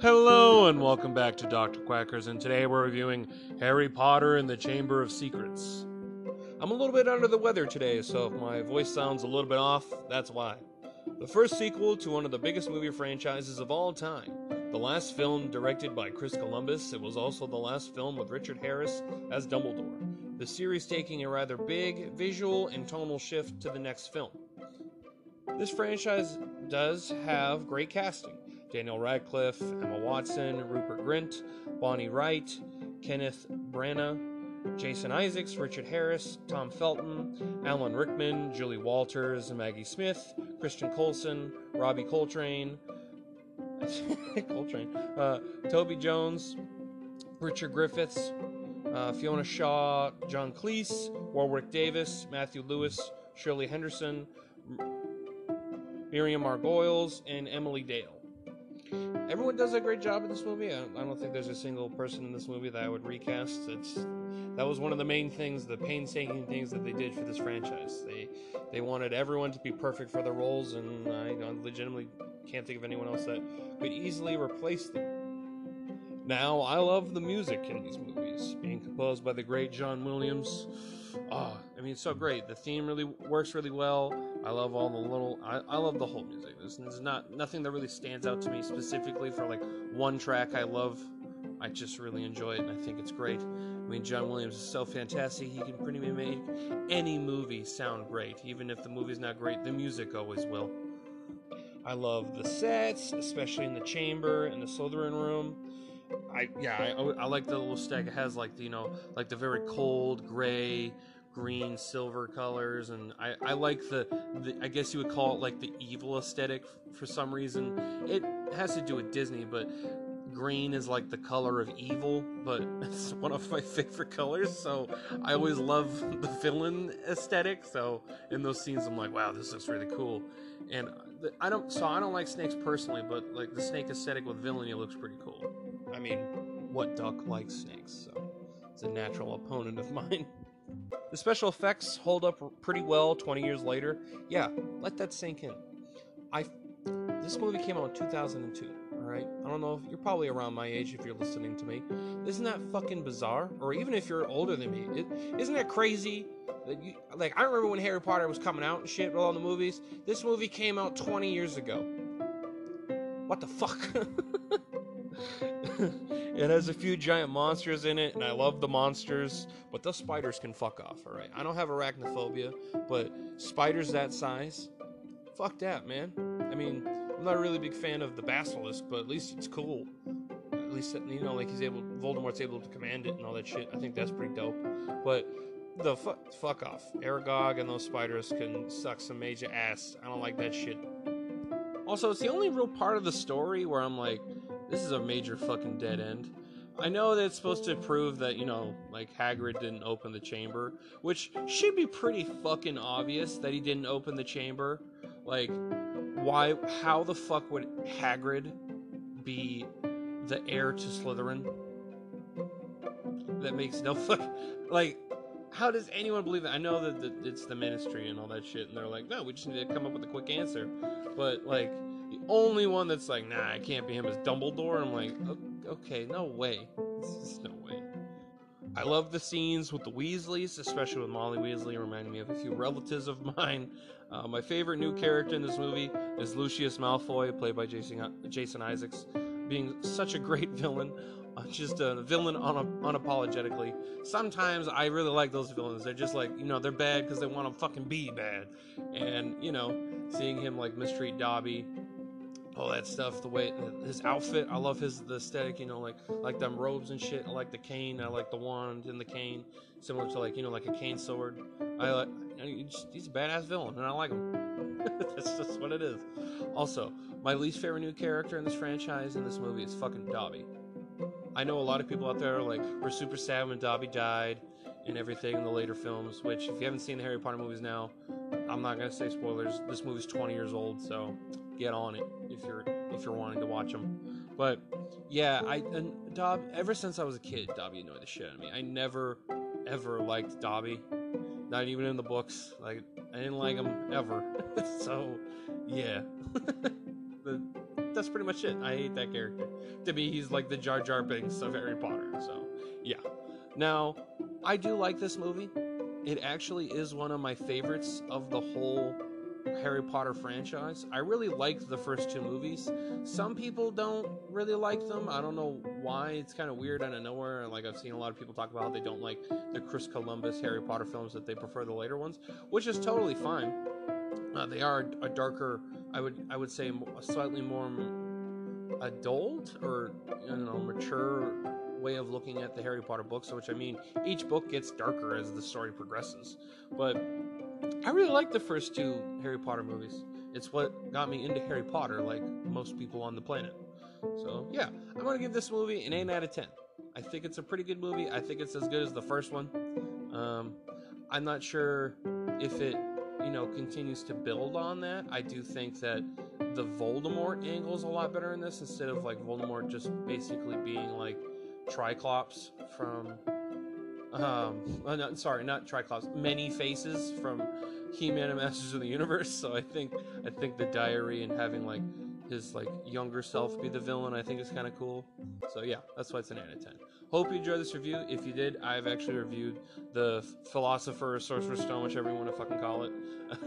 Hello and welcome back to Dr. Quackers, and today we're reviewing Harry Potter and the Chamber of Secrets. I'm a little bit under the weather today, so if my voice sounds a little bit off, that's why. The first sequel to one of the biggest movie franchises of all time. The last film directed by Chris Columbus, it was also the last film with Richard Harris as Dumbledore. The series taking a rather big visual and tonal shift to the next film. This franchise does have great casting. Daniel Radcliffe, Emma Watson, Rupert Grint, Bonnie Wright, Kenneth Branagh, Jason Isaacs, Richard Harris, Tom Felton, Alan Rickman, Julie Walters, Maggie Smith, Christian Coulson, Robbie Coltrane, Coltrane, uh, Toby Jones, Richard Griffiths, uh, Fiona Shaw, John Cleese, Warwick Davis, Matthew Lewis, Shirley Henderson, Miriam Margolyes, and Emily Dale. Everyone does a great job in this movie. I, don't think there's a single person in this movie that I would recast. It's that was one of the main things, the painstaking things that they did for this franchise. They they wanted everyone to be perfect for their roles, and I, legitimately can't think of anyone else that could easily replace them. Now, I love the music in these movies, being composed by the great John Williams. Oh, I mean, it's so great. The theme really works really well. I love all the little. I, I love the whole music. There's, there's not nothing that really stands out to me specifically for like one track I love. I just really enjoy it, and I think it's great. I mean, John Williams is so fantastic. He can pretty much make any movie sound great, even if the movie's not great. The music always will. I love the sets, especially in the chamber and the Slytherin room. I yeah, I, I like the little stack. It has like the, you know, like the very cold gray, green, silver colors, and I I like the, the I guess you would call it like the evil aesthetic for some reason. It has to do with Disney, but green is like the color of evil, but it's one of my favorite colors. So I always love the villain aesthetic. So in those scenes, I'm like, wow, this looks really cool. And I don't, so I don't like snakes personally, but like the snake aesthetic with villainy looks pretty cool. I mean, what duck likes snakes? So it's a natural opponent of mine. The special effects hold up pretty well 20 years later. Yeah, let that sink in. I this movie came out in 2002. All right, I don't know if you're probably around my age if you're listening to me. Isn't that fucking bizarre? Or even if you're older than me, isn't that crazy? That you, like I remember when Harry Potter was coming out and shit with all the movies. This movie came out 20 years ago. What the fuck? it has a few giant monsters in it, and I love the monsters, but those spiders can fuck off, alright? I don't have arachnophobia, but spiders that size, fuck that, man. I mean, I'm not a really big fan of the basilisk, but at least it's cool. At least, you know, like he's able, Voldemort's able to command it and all that shit. I think that's pretty dope. But the fu- fuck off. Aragog and those spiders can suck some major ass. I don't like that shit. Also, it's the only real part of the story where I'm like, this is a major fucking dead end. I know that it's supposed to prove that, you know, like Hagrid didn't open the chamber, which should be pretty fucking obvious that he didn't open the chamber. Like, why, how the fuck would Hagrid be the heir to Slytherin? That makes no fuck. Like, how does anyone believe that? I know that the, it's the ministry and all that shit, and they're like, no, we just need to come up with a quick answer. But, like, only one that's like, nah, I can't be him is Dumbledore. I'm like, okay, no way. No way. I love the scenes with the Weasleys, especially with Molly Weasley, reminding me of a few relatives of mine. Uh, my favorite new character in this movie is Lucius Malfoy, played by Jason, Jason Isaacs, being such a great villain. Uh, just a villain un- unapologetically. Sometimes I really like those villains. They're just like, you know, they're bad because they want to fucking be bad. And, you know, seeing him like mistreat Dobby all that stuff. The way his outfit, I love his the aesthetic. You know, like like them robes and shit. I like the cane. I like the wand and the cane, similar to like you know like a cane sword. I like. He's a badass villain, and I like him. That's just what it is. Also, my least favorite new character in this franchise in this movie is fucking Dobby. I know a lot of people out there are like were super sad when Dobby died and everything in the later films. Which, if you haven't seen the Harry Potter movies now, I'm not gonna say spoilers. This movie's 20 years old, so get on it if you're if you're wanting to watch them. But yeah, I and Dob ever since I was a kid, Dobby annoyed the shit out of me. I never ever liked Dobby, not even in the books. Like I didn't like him ever. so, yeah. that's pretty much it. I hate that character. To me, he's like the Jar Jar Binks of Harry Potter. So, yeah. Now, I do like this movie. It actually is one of my favorites of the whole Harry Potter franchise. I really liked the first two movies. Some people don't really like them. I don't know why. It's kind of weird out of nowhere. Like I've seen a lot of people talk about how they don't like the Chris Columbus Harry Potter films that they prefer the later ones, which is totally fine. Uh, they are a darker, I would I would say slightly more adult or you know mature way of looking at the Harry Potter books, which I mean, each book gets darker as the story progresses. But I really like the first two Harry Potter movies. It's what got me into Harry Potter, like most people on the planet. So, yeah, I'm going to give this movie an 8 out of 10. I think it's a pretty good movie. I think it's as good as the first one. Um, I'm not sure if it, you know, continues to build on that. I do think that the Voldemort angle is a lot better in this instead of like Voldemort just basically being like Tri-Klops from um uh, no, sorry not Tri-Klops many faces from he-man and masters of the universe. So i think i think the diary and having like his like younger self be the villain i think is kind of cool so yeah that's why it's an 8 out of 10 hope you enjoyed this review if you did i've actually reviewed the philosopher sorcerer's stone whichever you want to fucking call it.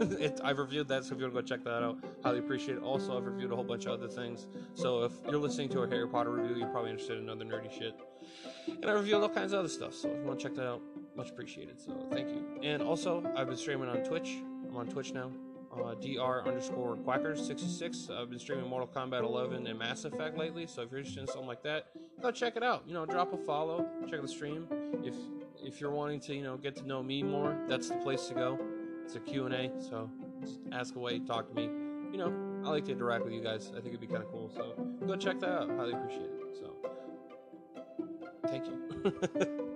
it i've reviewed that so if you want to go check that out highly appreciate it also i've reviewed a whole bunch of other things so if you're listening to a harry potter review you're probably interested in other nerdy shit and I reviewed all kinds of other stuff. So if you want to check that out, much appreciated. So thank you. And also, I've been streaming on Twitch. I'm on Twitch now. Uh, dr underscore quackers 66 i've been streaming mortal kombat 11 and mass effect lately so if you're interested in something like that go check it out. You know drop a follow check the stream. If if you're wanting to you know get to know me more that's the place to go. It's a q&a so just ask away talk to me. You know i like to interact with you guys. I think it'd be kind of cool so go check that out. Highly appreciate it. So Thank you.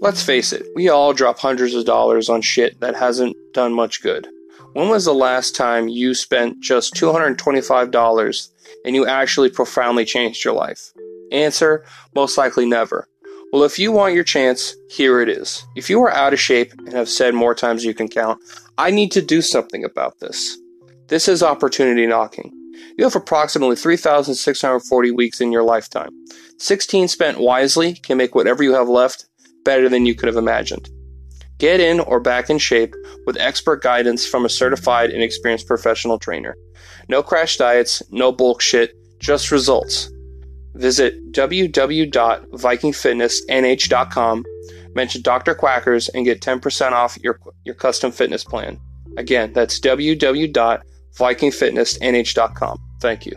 Let's face it, we all drop hundreds of dollars on shit that hasn't done much good. When was the last time you spent just $225 and you actually profoundly changed your life? Answer most likely never. Well, if you want your chance, here it is. If you are out of shape and have said more times you can count, I need to do something about this. This is opportunity knocking. You have approximately 3,640 weeks in your lifetime. 16 spent wisely can make whatever you have left better than you could have imagined. Get in or back in shape with expert guidance from a certified and experienced professional trainer. No crash diets, no bullshit, just results. Visit www.vikingfitnessnh.com, mention Dr. Quackers, and get 10% off your, your custom fitness plan. Again, that's www.vikingfitnessnh.com. Thank you.